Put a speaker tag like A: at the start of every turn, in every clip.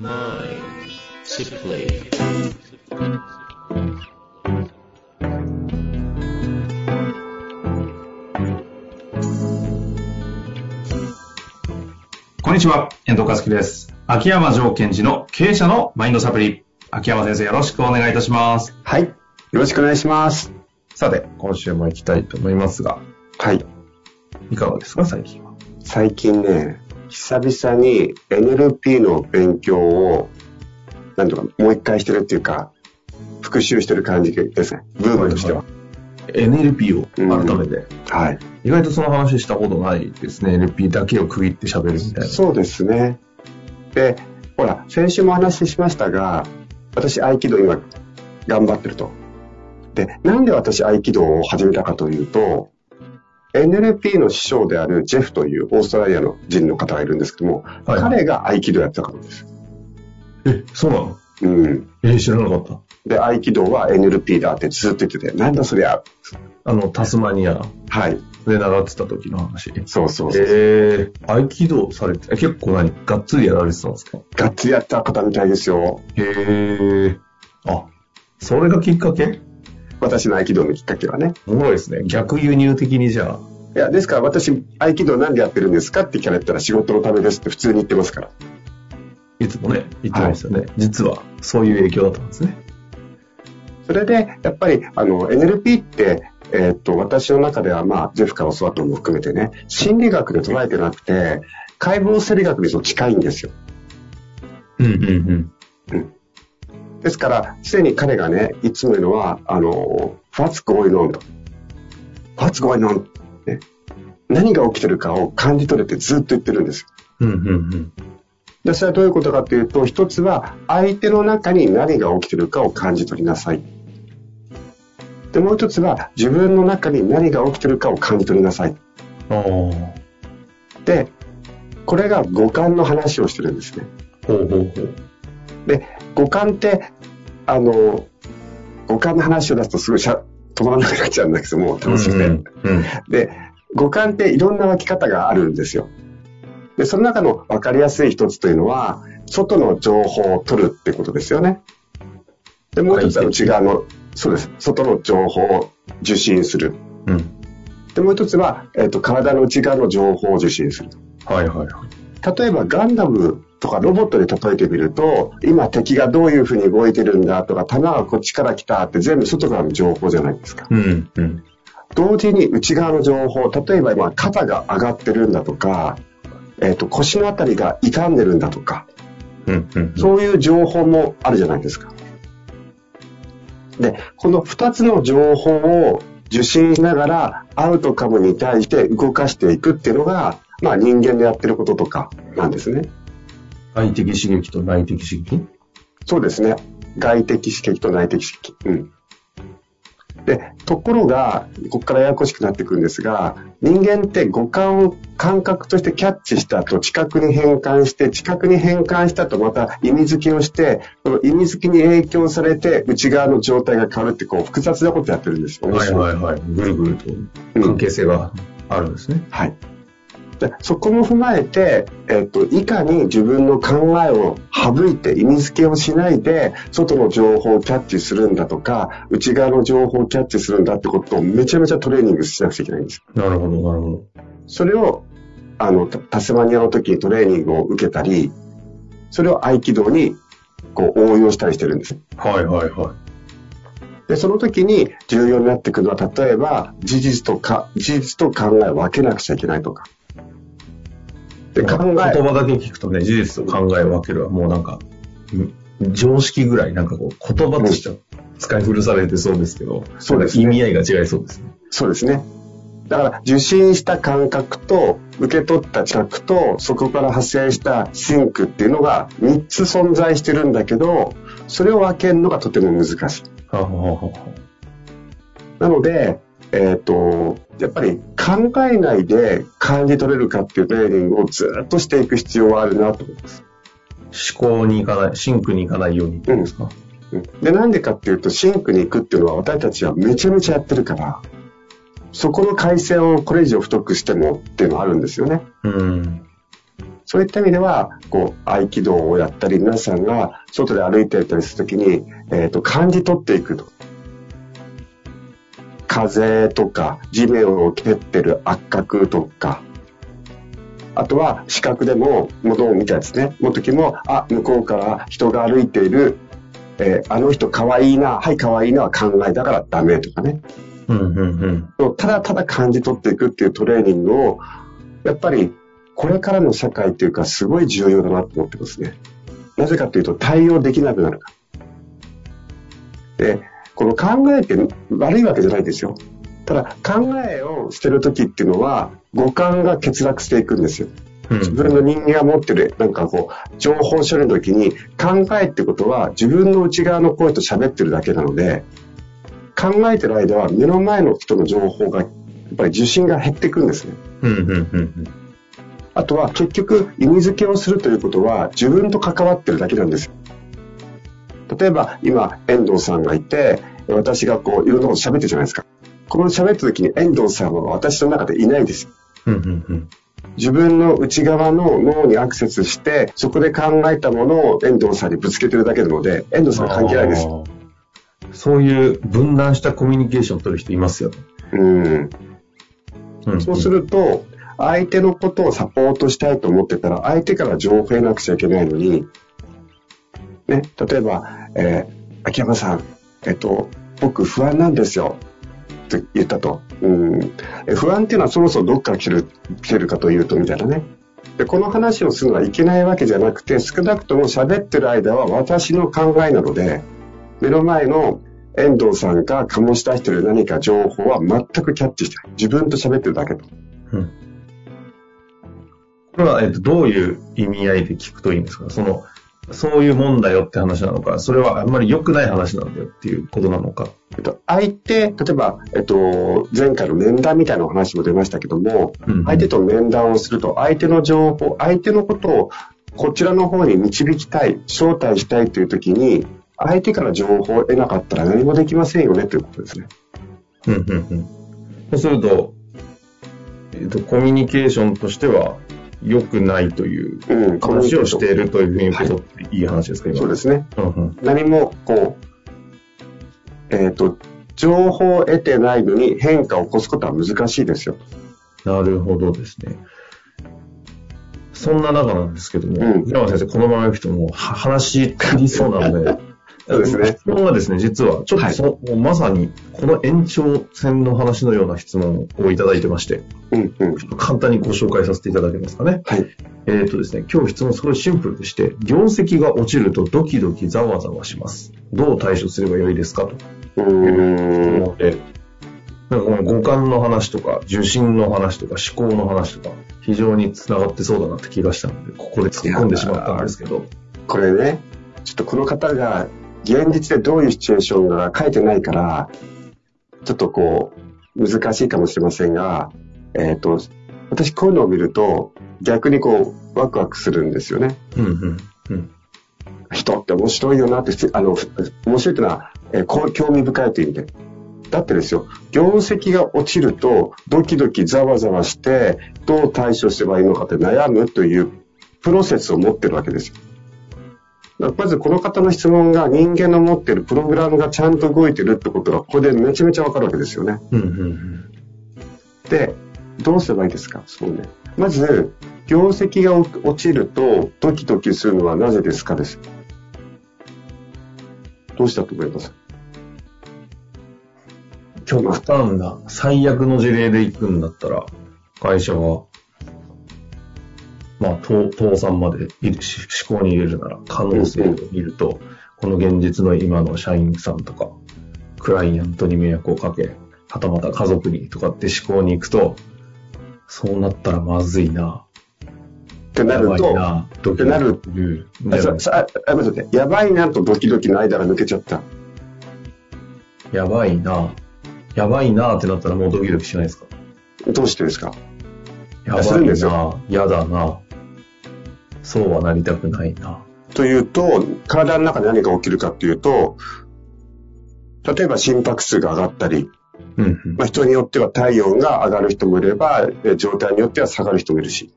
A: こんにちは、遠藤和樹です。秋山条件時の経営者のマインドサプリ。秋山先生、よろしくお願いいたします。
B: はい。よろしくお願いします。
A: さて、今週も行きたいと思いますが、
B: はい。
A: いかがですか、最近は？
B: 最近ね、久々に NLP の勉強を、なんとかもう一回してるっていうか、復習してる感じですね。ブームとしては。
A: NLP を改めて、
B: はい。
A: 意外とその話したことないですね。NLP だけを区切って喋るみたいな。
B: そうですね。で、ほら、先週もお話ししましたが、私合気道今頑張ってると。で、なんで私合気道を始めたかというと、NLP の師匠であるジェフというオーストラリアの人の方がいるんですけども、
A: はい
B: 彼が合気道やってたからです。
A: え、そうなの？
B: うん。
A: えー知らなかった。
B: で、合気道は NLP だってずっと言ってて、なんだそりゃ。
A: あの、タスマニア
B: はい。
A: で習ってた時の話。
B: そうそうそう。
A: えー、合気道されて、え結構何？がっつりやられてたんですか？
B: がっつりやった方みたいですよ。
A: へー。あ、それがきっかけ？
B: 私の合気道のきっかけはね。
A: おもろいですね。逆輸入的にじゃあ。
B: いや、ですから私、合気道なんでやってるんですかって聞かれたら仕事のためですって普通に言ってますから。
A: いつもね、言ってましたよね。実は、そういう影響だったんですね。
B: それで、やっぱり、あの、NLP って、えーっと、私の中では、まあ、ジェフから教わったのも含めてね、心理学で捉えてなくて、解剖生理学に近いんですよ。
A: うんうん
B: ですから、すでに彼がね、いつも言うのは、あの、What's going on? と。What's going on? ね、何が起きてるかを感じ取れてずっと言ってるんです。
A: うん。うんうんうん。
B: で、それはどういうことかというと、一つは、相手の中に何が起きてるかを感じ取りなさい。で、もう一つは、自分の中に何が起きてるかを感じ取りなさい。で、これが五感の話をしてるんですね。
A: うほうほう。
B: で、五感って、あの、五感の話を出すとすぐしゃ止まらなくなっちゃうんだけども、楽しくて。
A: うんうん。
B: で、五感っていろんな湧き方があるんですよ。で、その中の分かりやすい一つというのは、外の情報を取るってことですよね。で、もう一つは内側の、そうです。外の情報を受信する。
A: うん。
B: で、もう一つは、えっ、と、体の内側の情報を受信する。
A: はいはいはい。
B: 例えばガンダムとかロボットで例えてみると、今敵がどういうふうに動いてるんだとか、弾がこっちから来たって全部外からの情報じゃないですか。
A: うんうん。
B: 同時に内側の情報、例えば今肩が上がってるんだとか、えっ、と腰のあたりが傷んでるんだとか、
A: うんうん。
B: そういう情報もあるじゃないですか。で、この2つの情報を受信しながらアウトカムに対して動かしていくっていうのが、まあ人間でやってることとかなんですね。
A: 外的刺激と内的刺激？
B: そうですね。外的刺激と内的刺激。うん。で、ところが、ここからややこしくなってくるんですが、人間って五感を感覚としてキャッチした後、知覚に変換して、知覚に変換した後、また意味付けをして、その意味付けに影響されて、内側の状態が変わるって、こう、複雑なことやってるんですよ。
A: はいはいはい。ぐるぐると関係性があるんですね。
B: はい。でそこも踏まえて、えっと、いかに自分の考えを省いて意味付けをしないで、外の情報をキャッチするんだとか、内側の情報をキャッチするんだってことをめちゃめちゃトレーニングしなくちゃいけないんです。
A: なるほどなるほど。
B: それを、あの、タタスマニアの時にトレーニングを受けたり、それを合気道にこう応用したりしてるんです。
A: はいはいはい。
B: で、その時に重要になってくるのは、例えば、事実とか、事実と考えを分けなくちゃいけないとか。で、考
A: 言
B: え、
A: 葉だけ聞くとね、事実と考えを分けるはもうなんか、ん常識ぐらいなんかこう、言葉としては使い古されてそうですけど、
B: そうですね
A: 意味合いが違いそうですね。
B: そうですね。だから、受信した感覚と、受け取った知覚と、そこから発生したシンクっていうのが3つ存在してるんだけど、それを分けるのがとても難しい。
A: はあはは
B: なので、えっ、と、やっぱり考えないで感じ取れるかっていうトレーニングをずっとしていく必要はあるなと思います。
A: 思考に行かない、シンクに行かないようにっていうんですか？
B: うんで、なんでかっていうと、シンクに行くっていうのは私たちはめちゃめちゃやってるから、そこの回線をこれ以上太くしてもっていうのはあるんですよね。
A: うん。
B: そういった意味では、こう、合気道をやったり、皆さんが外で歩いていたりするときに、えっ、と、感じ取っていくと。風とか、地面を蹴ってる圧角とか、あとは視覚でも物を見たですね。の時も、あ、向こうから人が歩いている、えーあの人可愛いな、はい可愛いなは考えだからダメとかね。
A: うんうんうん。
B: ただただ感じ取っていくっていうトレーニングを、やっぱりこれからの社会っていうかすごい重要だなと思ってますね。なぜかというと対応できなくなるから。で、この考えって悪いわけじゃないですよ。ただ考えを捨てるときっていうのは五感が欠落していくんですよ。自分の人間が持ってる、なんかこう、情報処理の時に考えってことは自分の内側の声と喋ってるだけなので、考えてる間は目の前の人の情報が、やっぱり受信が減っていくんですね。
A: うんうんうん
B: あとは結局意味付けをするということは自分と関わってるだけなんですよ。例えば今遠藤さんがいて、私がこういろんなこと喋ってるじゃないですか。この喋った時に遠藤さんは私の中でいないですよ。
A: うんうんうん
B: 自分の内側の脳にアクセスして、そこで考えたものを遠藤さんにぶつけてるだけなので、遠藤さんは関係ないです。
A: そういう分断したコミュニケーションを取る人いますよね。
B: うん。
A: うんん
B: そうすると、相手のことをサポートしたいと思ってたら、相手から情報を得なくちゃいけないのに、ね、例えば、えー秋山さん、えっと、僕不安なんですよ。って言ったと。うん。不安っていうのはそもそもどっから来る、来てるかというと、みたいなね。で、この話をするのはいけないわけじゃなくて、少なくとも喋ってる間は私の考えなので、目の前の遠藤さんが醸し出してる何か情報は全くキャッチしてない。自分と喋ってるだけと。
A: うんこれは、えっと、どういう意味合いで聞くといいんですか？その、そういうもんだよって話なのか、それはあんまり良くない話なんだよっていうことなのか。
B: えっと、相手、例えば、えっと、前回の面談みたいなお話も出ましたけども、
A: うん
B: 相手と面談をすると、相手の情報、相手のことをこちらの方に導きたい、招待したいという時に、相手から情報を得なかったら何もできませんよねということですね。
A: うんうんうん。そうすると、えっと、コミュニケーションとしては良くないという
B: うん、
A: 話をしているというふうに言う
B: はい
A: ことっていい話ですか、今。
B: そうですね。
A: うんうん。
B: 何も、こう、えっ、と、情報を得てないのに変化を起こすことは難しいですよ。
A: なるほどですね。そんな中なんですけども、
B: うん
A: 平野先生、このまま行くともうは話足りそうなので、
B: そうですね
A: 質問がですね、実は、ちょっとそ、もうまさに、この延長線の話のような質問をいただいてまして、
B: うん、うん。
A: 簡単にご紹介させていただけますかね。
B: はい。
A: えっ、とですね、今日質問すごいシンプルでして、業績が落ちるとドキドキざわざわします。どう対処すればよいですかと。
B: うん。
A: 思って、なんかこの五感の話とか、受信の話とか、思考の話とか、非常に繋がってそうだなって気がしたので、ここで突っ込んでしまったんですけど。
B: これね、ちょっとこの方が現実でどういうシチュエーションが書いてないから、ちょっとこう、難しいかもしれませんが、えっ、と、私こういうのを見ると、逆にこう、ワクワクするんですよね。
A: うんうんうん。
B: 人って面白いよなって、あの、面白いっていうのは、えーこう興味深いという意味で。だってですよ、業績が落ちると、ドキドキざわざわして、どう対処すればいいのかって悩むというプロセスを持ってるわけですよ。まずこの方の質問が人間の持ってるプログラムがちゃんと動いてるってことがここでめちゃめちゃわかるわけですよね。
A: うんうんうん。
B: で、どうすればいいですか？そうね。まず、業績が落ちるとドキドキするのはなぜですかです。どうしたと思います？
A: 極端な、最悪の事例で行くんだったら、会社は、まあ、倒倒産まで思考に入れるなら、可能性を見ると、この現実の今の社員さんとか、クライアントに迷惑をかけ、はたまた家族にとかって思考に行くと、そうなったらまずいな。
B: ってな
A: やばい
B: ると、
A: な。ドキドキ
B: ってなる。あささあ待ってやばいなとドキドキの間が抜けちゃった。
A: やばいな。やばいなってなったらもうドキドキしないですか？
B: どうしてですか？
A: やばいな。やだな。そうはなりたくないな。
B: というと、体の中で何が起きるかっていうと、例えば心拍数が上がったり、
A: うんうん
B: まあ、人によっては体温が上がる人もいれば、え状態によっては下がる人もいるし。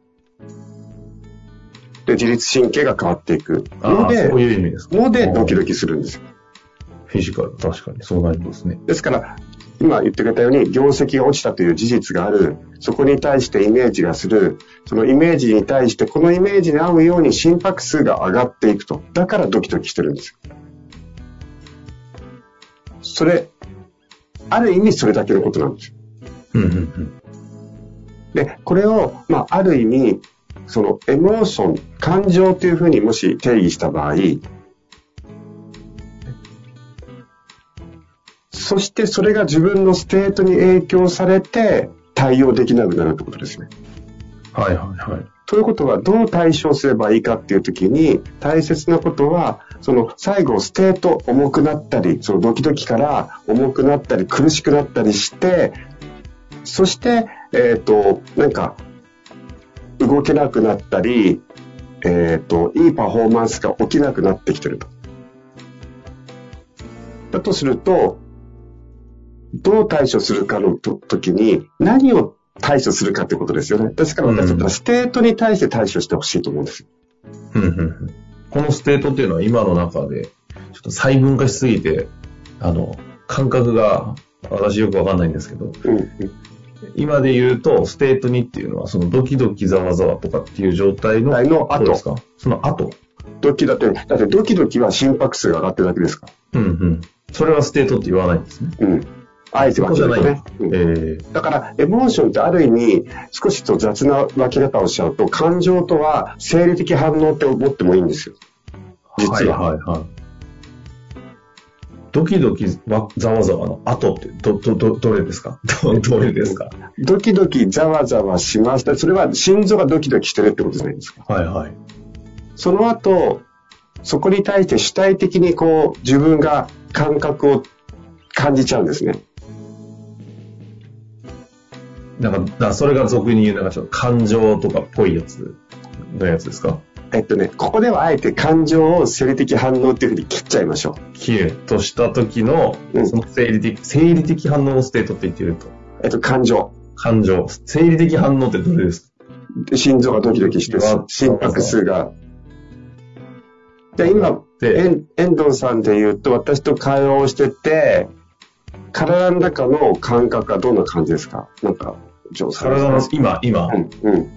B: で、自律神経が変わっていくので、
A: そういう意味ですか。
B: ので、ドキド
A: キ。
B: キするんですよ。
A: フィジカル、確かにそうなりますね。
B: ですから、今言ってくれたように、業績が落ちたという事実がある、そこに対してイメージがする、そのイメージに対して、このイメージに合うように心拍数が上がっていくと。だからドキドキしてるんですよ。それ、ある意味それだけのことなんですよ。
A: うんうんうん。
B: で、これを、まあ、ある意味、そのエモーション、感情というふうにもし定義した場合、そしてそれが自分の state に影響されて対応できなくなるってことですね。
A: はいはいはい。
B: ということは、どう対処すればいいかっていうときに、大切なことは、その最後、 state 重くなったり、そのドキドキから重くなったり、苦しくなったりして、そして、えっ、と、なんか、動けなくなったり、えっ、と、いいパフォーマンスが起きなくなってきてると。だとすると、どう対処するかのと時に、何を対処するかってことですよね。ですから私 state に対して対処してほしいと思うんですよ。
A: うんうんうんこの state っていうのは今の中で、ちょっと細分化しすぎて、あの、感覚が私よくわかんないんですけど、
B: うんうん
A: 今で言うと、 state にっていうのは、そのドキドキざわざわとかっていう状態の
B: はいの後
A: 後ですか？その後。
B: ドキだって、だってドキドキは心拍数が上がってるだけですか？
A: うんうん。それは state って言わないんですね。
B: ら。うん。あえて分けるとね。うん
A: えー、
B: だから、エモーションってある意味、少しと雑な分け方をしちゃうと、感情とは生理的反応って思ってもいいんですよ。実は
A: はいはいはい。ドキドキわざわざわの後って、ど、ど、ど、どれですか？ど、どれですか？
B: ドキドキざわざわしました。それは心臓がドキドキしてるってことじゃないですか。
A: はいはい。
B: その後、そこに対して主体的にこう、自分が感覚を感じちゃうんですね。
A: なんか、だからそれが俗に言う、なんかちょっと感情とかっぽいやつのやつですか？
B: えっとね、ここではあえて感情を生理的反応っていうふうに切っちゃいましょ
A: キュッとした時の
B: う、ん
A: その生理的、生理的反応をステートって言ってると。
B: う。えっと、感情。
A: 感情。生理的反応ってどれです？か
B: で心臓がドキドキして心拍数が。で、今、遠藤さんで言うと、私と会話をしてて、体の中の感覚はどんな感じですか？なんか、ジョーさん。
A: 体の、今、今、
B: うん、うん。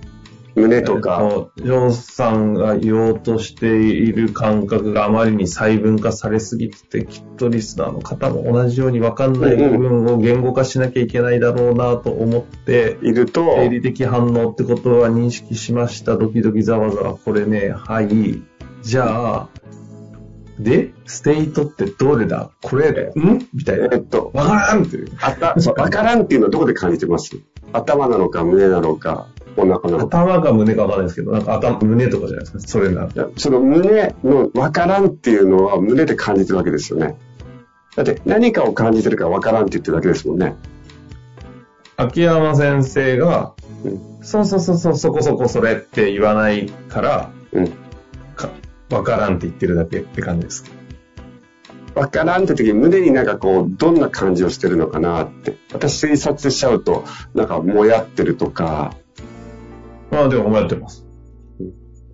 B: 胸とか、
A: えっとジョーさんが言おうとしている感覚があまりに細分化されすぎてて、きっとリスナーの方も同じように分かんない部分を言語化しなきゃいけないだろうなと思って、
B: いると、
A: 生理的反応ってことは認識しました。ドキドキざわざわ。これね、はい。じゃあ、で、ステートってどれだ？これ、ん？みたいな。
B: えっと、
A: わからんっていう。
B: あた、そう、わからんっていうのはどこで感じてます？頭なのか胸なのかお腹なのか。
A: 頭か胸かわかんないですけど、なんか頭、胸とかじゃないですか？それなら。
B: その胸のわからんっていうのは胸で感じてるわけですよね。だって何かを感じてるからわからんって言ってるだけですもんね。
A: 秋山先生が、
B: うん
A: そうそうそうそう、そこそこそれって言わないから、
B: うん。
A: かわからんって言ってるだけって感じです。
B: わからんって時に胸になんかこう、どんな感じをしてるのかなって。私推察しちゃうと、なんかもやってるとか、
A: まあでも、やってます。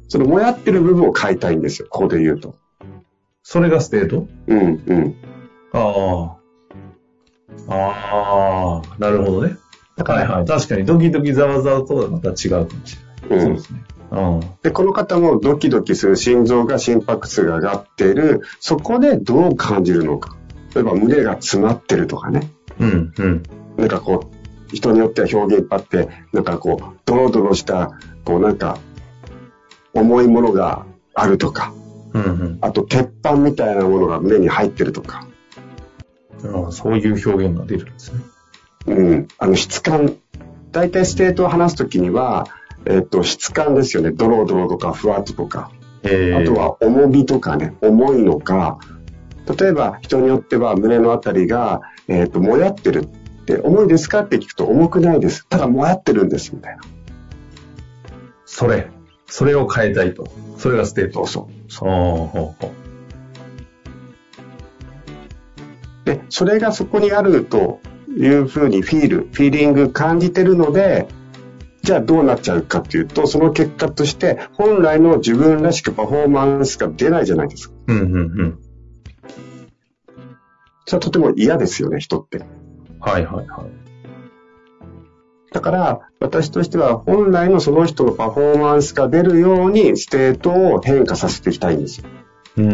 B: そのもやってる部分を変えたいんですよ。ここで言うと。
A: それがステート？
B: うん、うん。
A: ああ。ああ、なるほどね。はいはい。確かにドキドキざわざわとはまた違うかもしれない。
B: うん
A: そうですね。うん。
B: で、この方もドキドキする心臓が心拍数が上がっている、そこでどう感じるのか。例えば胸が詰まってるとかね。
A: うん、うん。
B: なんかこう、人によっては表現いっぱいあって、なんかこう、ドロドロした、こうなんか、重いものがあるとか、
A: うん、うん
B: あと鉄板みたいなものが胸に入ってるとか、
A: ああ。そういう表現が出るんですね。
B: うん、あの質感、大体ステートを話すときには、えっと、質感ですよね。ドロドロとかふわっととか。
A: え
B: あと、は重みとかね、重いのか、例えば人によっては胸のあたりが、えっ、と、もやってるって、重いですかって聞くと重くないです。ただもやってるんです、みたいな。
A: それ。それを変えたいと。それがステート。
B: そうそう。
A: ああ、ほうほう。
B: で、それがそこにあるというふうにフィール、フィーリング感じてるので、じゃあどうなっちゃうかっていうと、その結果として本来の自分らしくパフォーマンスが出ないじゃないですか。
A: うん、うん、うん。
B: それはとても嫌ですよね、人って。
A: はい、はい、はい。
B: だから、私としては本来のその人のパフォーマンスが出るようにステートを変化させていきたいんですよ。
A: うー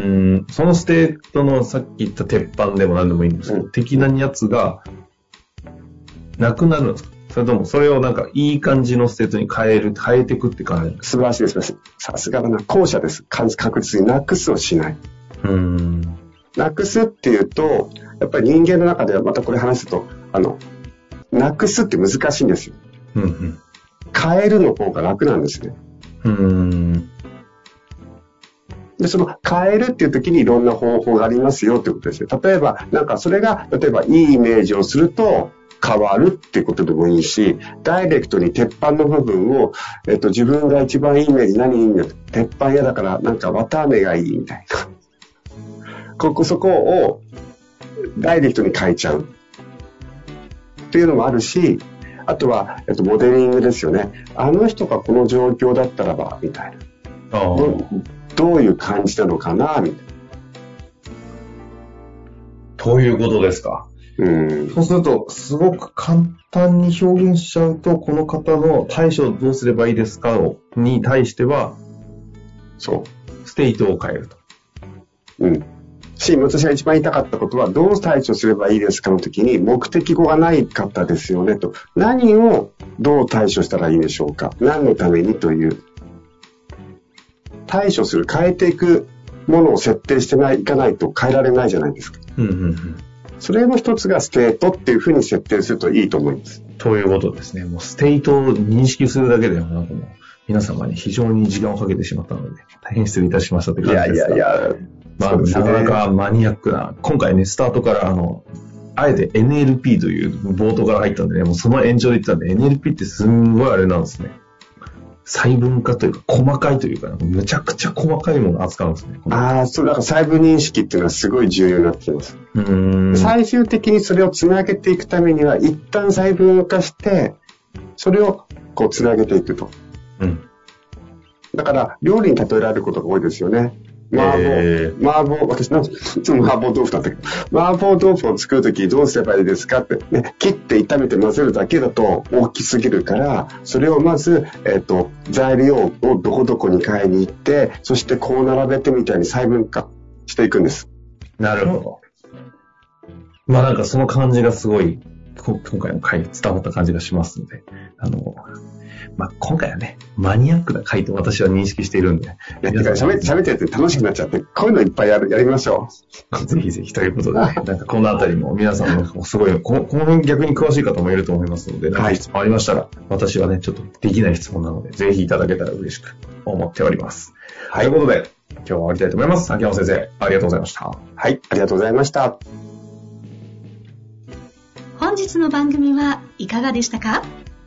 A: ん、そのステートのさっき言った鉄板でも何でもいいんですけど、
B: うん
A: 的なやつが、なくなるんですか？それとも、それをなんかいい感じのステートに変える、変えていくって感じ
B: 素晴らしいです。さすがだな。後者です。か確実になくすをしない。
A: かうーん。
B: なくすっていうと、やっぱり人間の中ではまたこれ話すと、あの、なくすって難しいんですよ。
A: うん、うん。
B: 変えるの方が楽なんですね。
A: うーん。
B: で、その変えるっていう時にいろんな方法がありますよってことですよ。例えば、なんかそれが、例えばいいイメージをすると変わるっていうことでもいいし、ダイレクトに鉄板の部分を、えっと、自分が一番いいイメージ何いいんだ鉄板嫌だからなんか綿飴がいいみたいな。ここそこをダイレクトに変えちゃう。っていうのもあるし、あとは、えっと、モデリングですよね。あの人がこの状況だったらば、みたいな。
A: ああ。
B: どどういう感じなのかな、みたい
A: ということですか？
B: な。うん。
A: そうすると、すごく簡単に表現しちゃうと、この方の対処どうすればいいですかをに対しては、
B: そ
A: ステートを変えると。
B: う。うん。し、私が一番言いたかったことは、どう対処すればいいですかの時に、目的語がないかったですよね、と。何をどう対処したらいいでしょうか？何のためにという。対処する、変えていくものを設定してない、いかないと変えられないじゃないですか。
A: うんうんうん。
B: それの一つがステートっていうふうに設定するといいと思います。
A: ということですね。もうステートを認識するだけでも、なんかもう、皆様に非常に時間をかけてしまったので、大変失礼いたしましたって感じですが。
B: や、
A: まあ、
B: そうですね
A: なかなかマニアックな、今回ね、スタートから、あの、あえて NLP という冒頭から入ったんでね、もうその延長で言ったんで、NLP ってすんごいあれなんですね。細分化というか、細かいというか、むちゃくちゃ細かいものを扱うんですね。
B: ああ、そう、だから細部認識っていうのはすごい重要になってきます。
A: うーん。
B: 最終的にそれをつなげていくためには、一旦細分化して、それをこうつなげていくと。
A: うん。
B: だから、料理に例えられることが多いですよね。麻婆、
A: え
B: 麻婆、私なんいつも麻婆豆腐だったけど、麻婆豆腐を作るときどうすればいいですかって、ね、切って炒めて混ぜるだけだと大きすぎるから、それをまず、えっ、と、材料をどこどこに買いに行って、そしてこう並べてみたいに細分化していくんです。
A: なるほど。まあなんかその感じがすごい、こ今回の回に伝わった感じがしますので、あの、まあ今回はね、マニアックな回と私は認識しているんで、
B: いや、てか喋って、喋ってて楽しくなっちゃって、こういうのいっぱいやる、やりましょ
A: ぜひぜひということでね、なんかこのあたりも皆さんのすごい、ここの辺逆に詳しい方もいると思いますので、質問ありましたら、私はね、ちょっとできない質問なので、ぜひいただけたら嬉しく思っております。
B: はい
A: ということで、今日は終わりたいと思います。秋山先生、ありがとうございました。
B: う。はい、ありがとうございました。
C: 本日の番組はいかがでしたか？